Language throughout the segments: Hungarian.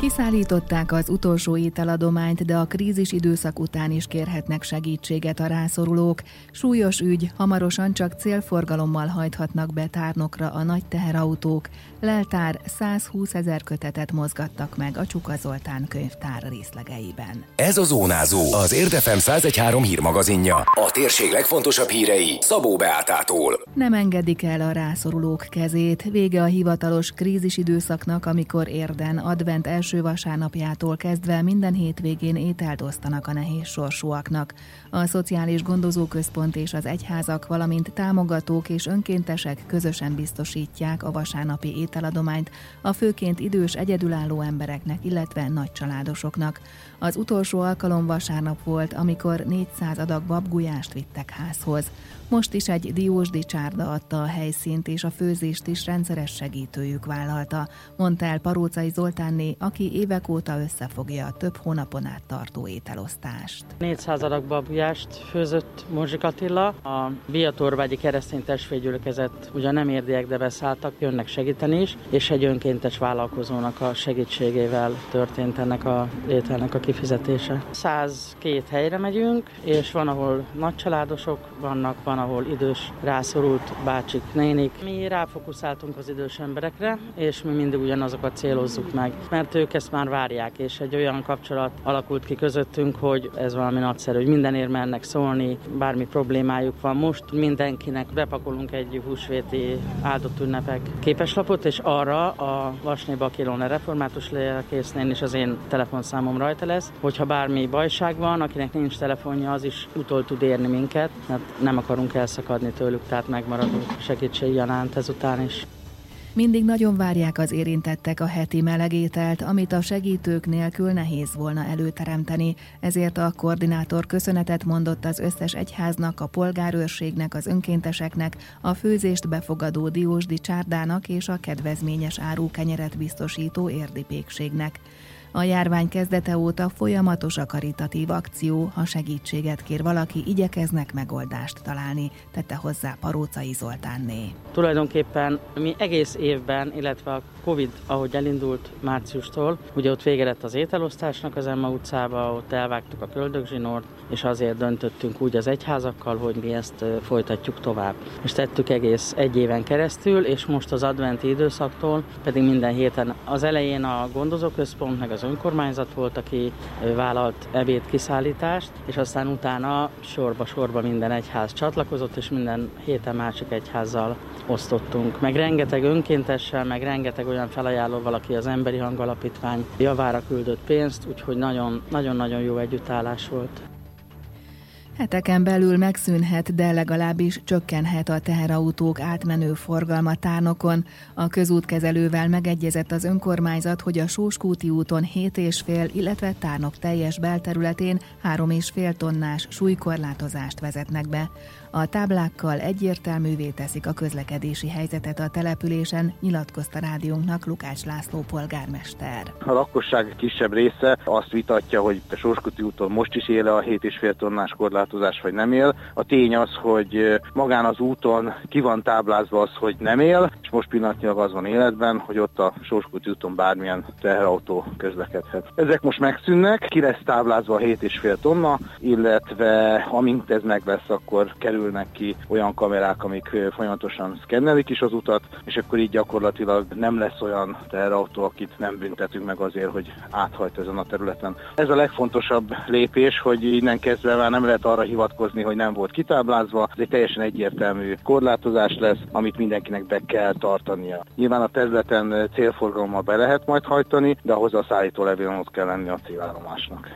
Kiszállították az utolsó ételadományt, de a krízis időszak után is kérhetnek segítséget a rászorulók. Súlyos ügy, hamarosan csak célforgalommal hajthatnak be tárnokra a nagy teherautók. Leltár 120 ezer kötetet mozgattak meg a Csuka Zoltán könyvtár részlegeiben. Ez a Zónázó, az Érdefem 1013 hírmagazinja. A térség legfontosabb hírei Szabó Beátától. Nem engedik el a rászorulók kezét. Vége a hivatalos krízis időszaknak, amikor Érden advent első vasárnapjától kezdve minden hétvégén ételt osztanak a nehéz sorsúaknak. A Szociális Gondozóközpont és az egyházak, valamint támogatók és önkéntesek közösen biztosítják a vasárnapi ételadományt a főként idős egyedülálló embereknek, illetve nagycsaládosoknak. Az utolsó alkalom vasárnap volt, amikor 400 adag babgulyást vittek házhoz. Most is egy diósdi csárda adta a helyszínt, és a főzést is rendszeres segítőjük vállalta, mondta el Parócai Zoltánné, aki évek óta összefogja a több hónapon át tartó ételosztást. 400 adag babgulyást főzött Morzsik Attila. A Biatorvágyi keresztény testvérgyülekezet ugyan nem érdiek, de beszálltak, jönnek segíteni is, és egy önkéntes vállalkozónak a segítségével történt ennek a ételnek a kifizetése. 102 helyre megyünk, és van, ahol nagycsaládosok vannak, van, ahol idős, rászorult bácsik, nénik. Mi ráfokuszáltunk az idős emberekre, és mi mindig ugyanazokat célozzuk meg, mert ők ezt már várják, és egy olyan kapcsolat alakult ki közöttünk, hogy ez valami nagyszerű, hogy mindenért mennek szólni, bármi problémájuk van. Most mindenkinek bepakolunk egy húsvéti áldott ünnepek képeslapot, és arra a Vasné Bakilone református lélekésznén és az én telefonszámom rajta lesz, hogyha bármi bajság van, akinek nincs telefonja, az is utol tud érni minket, mert nem akarunk elszakadni tőlük, tehát megmaradunk segítség janánt ezután is. Mindig nagyon várják az érintettek a heti melegételt, amit a segítők nélkül nehéz volna előteremteni, ezért a koordinátor köszönetet mondott az összes egyháznak, a polgárőrségnek, az önkénteseknek, a főzést befogadó Diósdi csárdának és a kedvezményes áru kenyeret biztosító érdipékségnek. A járvány kezdete óta folyamatos a karitatív akció, ha segítséget kér valaki, igyekeznek megoldást találni, tette hozzá Parócai Zoltánné. Tulajdonképpen mi egész évben, illetve a Covid, ahogy elindult márciustól, ugye ott vége lett az ételosztásnak az Emma utcába, ott elvágtuk a köldögzsinort, és azért döntöttünk úgy az egyházakkal, hogy mi ezt folytatjuk tovább. És tettük egész egy éven keresztül, és most az adventi időszaktól pedig minden héten az elején a gondozóközpont, meg az önkormányzat volt, aki vállalt ebéd kiszállítást, és aztán utána sorba-sorba minden egyház csatlakozott, és minden héten másik egyházzal osztottunk. Meg rengeteg önkéntessel, meg rengeteg olyan felajánló valaki az Emberi Hangalapítvány javára küldött pénzt, úgyhogy nagyon-nagyon jó együttállás volt. Heteken belül megszűnhet, de legalábbis csökkenhet a teherautók átmenő forgalma tárnokon. A közútkezelővel megegyezett az önkormányzat, hogy a Sóskúti úton 7,5, illetve tárnok teljes belterületén 3,5 tonnás súlykorlátozást vezetnek be. A táblákkal egyértelművé teszik a közlekedési helyzetet a településen, nyilatkozta rádiónknak Lukács László polgármester. A lakosság kisebb része azt vitatja, hogy a Sorskuti úton most is éle a 7,5 tonnás korlátozás, vagy nem él. A tény az, hogy magán az úton ki van táblázva az, hogy nem él, és most pillanatnyilag az van életben, hogy ott a Sorskuti úton bármilyen teherautó közlekedhet. Ezek most megszűnnek, ki lesz táblázva a 7,5 tonna, illetve amint ez meg akkor kerül kerülnek ki olyan kamerák, amik folyamatosan szkennelik is az utat, és akkor így gyakorlatilag nem lesz olyan teherautó, akit nem büntetünk meg azért, hogy áthajt ezen a területen. Ez a legfontosabb lépés, hogy innen kezdve már nem lehet arra hivatkozni, hogy nem volt kitáblázva, ez egy teljesen egyértelmű korlátozás lesz, amit mindenkinek be kell tartania. Nyilván a területen célforgalommal be lehet majd hajtani, de ahhoz a szállító levélon ott kell lenni a célállomásnak.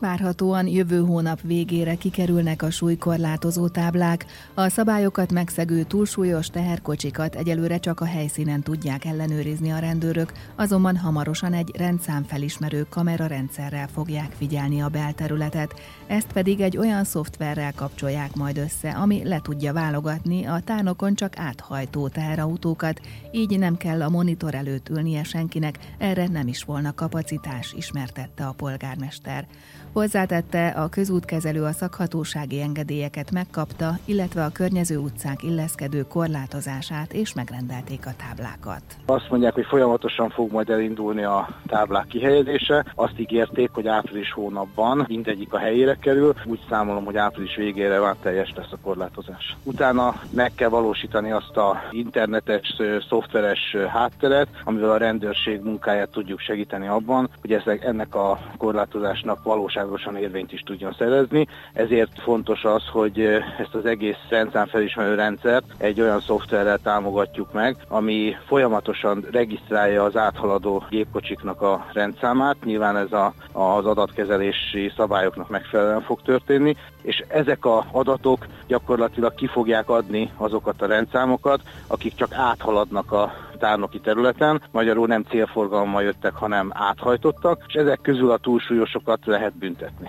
Várhatóan jövő hónap végére kikerülnek a súlykorlátozó táblák. A szabályokat megszegő túlsúlyos teherkocsikat egyelőre csak a helyszínen tudják ellenőrizni a rendőrök, azonban hamarosan egy rendszámfelismerő kamerarendszerrel fogják figyelni a belterületet. Ezt pedig egy olyan szoftverrel kapcsolják majd össze, ami le tudja válogatni a tárnokon csak áthajtó teherautókat, így nem kell a monitor előtt ülnie senkinek, erre nem is volna kapacitás, ismertette a polgármester. Hozzátette, a közútkezelő a szakhatósági engedélyeket megkapta, illetve a környező utcák illeszkedő korlátozását és megrendelték a táblákat. Azt mondják, hogy folyamatosan fog majd elindulni a táblák kihelyezése. Azt ígérték, hogy április hónapban mindegyik a helyére kerül. Úgy számolom, hogy április végére már teljes lesz a korlátozás. Utána meg kell valósítani azt a internetes, szoftveres hátteret, amivel a rendőrség munkáját tudjuk segíteni abban, hogy ezek, ennek a korlátozásnak valóságosan érvényt is tudjon szerezni. Ezért fontos az, hogy ezt az egész rendszámfelismerő rendszert egy olyan szoftverrel támogatjuk meg, ami folyamatosan regisztrálja az áthaladó gépkocsiknak a rendszámát. Nyilván ez a, az adatkezelési szabályoknak megfelelően fog történni, és ezek a adatok gyakorlatilag ki fogják adni azokat a rendszámokat, akik csak áthaladnak a tárnoki területen, magyarul nem célforgalommal jöttek, hanem áthajtottak, és ezek közül a túlsúlyosokat lehet büntetni.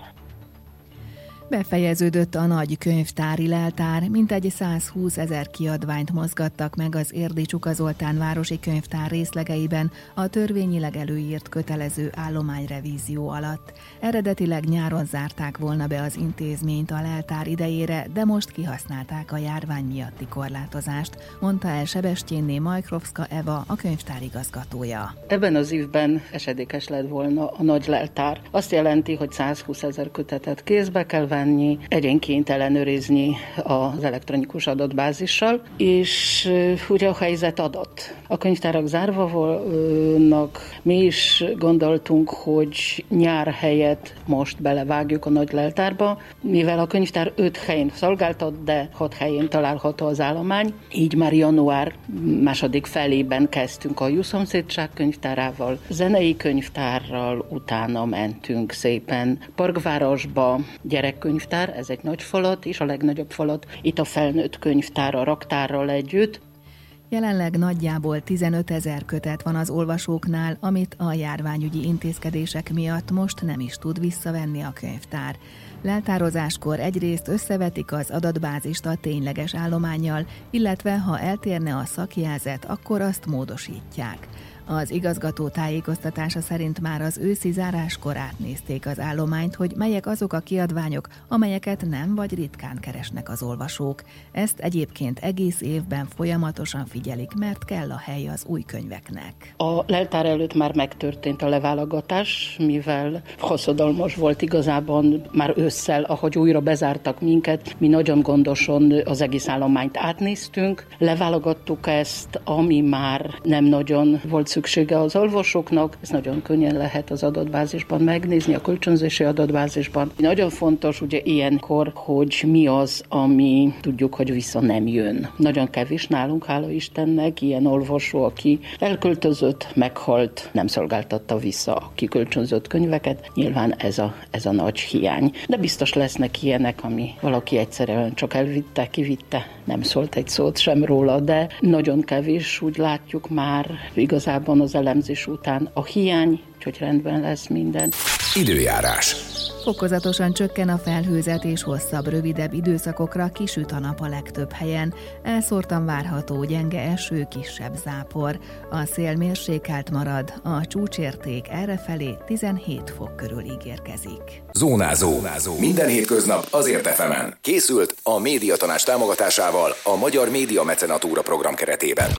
Befejeződött a nagy könyvtári leltár, mintegy 120 ezer kiadványt mozgattak meg az Érdi Csuka Zoltán Városi Könyvtár részlegeiben a törvényileg előírt kötelező állományrevízió alatt. Eredetileg nyáron zárták volna be az intézményt a leltár idejére, de most kihasználták a járvány miatti korlátozást, mondta el Sebestyénné Majkrovska Eva, a könyvtár igazgatója. Ebben az évben esedékes lett volna a nagy leltár. Azt jelenti, hogy 120 ezer kötetet kézbe kell venni, venni, egyenként ellenőrizni az elektronikus adatbázissal, és ugye a helyzet adott. A könyvtárak zárva volnak, mi is gondoltunk, hogy nyár helyett most belevágjuk a nagy leltárba, mivel a könyvtár 5 helyen szolgáltat, de 6 helyén található az állomány, így már január második felében kezdtünk a Juszomszédság könyvtárával, zenei könyvtárral, utána mentünk szépen Parkvárosba, gyerekkönyvtárral, könyvtár, ez egy nagy falat, és a legnagyobb falat itt a felnőtt könyvtár a raktárral együtt. Jelenleg nagyjából 15 ezer kötet van az olvasóknál, amit a járványügyi intézkedések miatt most nem is tud visszavenni a könyvtár. Leltározáskor egyrészt összevetik az adatbázist a tényleges állományjal, illetve ha eltérne a szakjelzet, akkor azt módosítják. Az igazgató tájékoztatása szerint már az őszi záráskor átnézték az állományt, hogy melyek azok a kiadványok, amelyeket nem vagy ritkán keresnek az olvasók. Ezt egyébként egész évben folyamatosan figyelik, mert kell a hely az új könyveknek. A leltár előtt már megtörtént a leválogatás, mivel hosszadalmas volt igazában már ősszel, ahogy újra bezártak minket, mi nagyon gondosan az egész állományt átnéztünk, leválogattuk ezt, ami már nem nagyon volt szüksége az olvasóknak, ez nagyon könnyen lehet az adatbázisban megnézni, a kölcsönzési adatbázisban. Nagyon fontos ugye ilyenkor, hogy mi az, ami tudjuk, hogy vissza nem jön. Nagyon kevés nálunk, hála Istennek, ilyen olvasó, aki elköltözött, meghalt, nem szolgáltatta vissza a kikölcsönzött könyveket. Nyilván ez a, ez a nagy hiány. De biztos lesznek ilyenek, ami valaki egyszerűen csak elvitte, kivitte, nem szólt egy szót sem róla, de nagyon kevés, úgy látjuk már igazából az elemzés után a hiány, hogy rendben lesz minden. Időjárás. Fokozatosan csökken a felhőzet és hosszabb, rövidebb időszakokra kisüt a nap a legtöbb helyen. Elszórtan várható gyenge eső, kisebb zápor. A szél mérsékelt marad, a csúcsérték errefelé 17 fok körül ígérkezik. Zónázó. Zónázó. Minden hétköznap azért efemen. Készült a médiatanás támogatásával a Magyar Média Mecenatúra program keretében.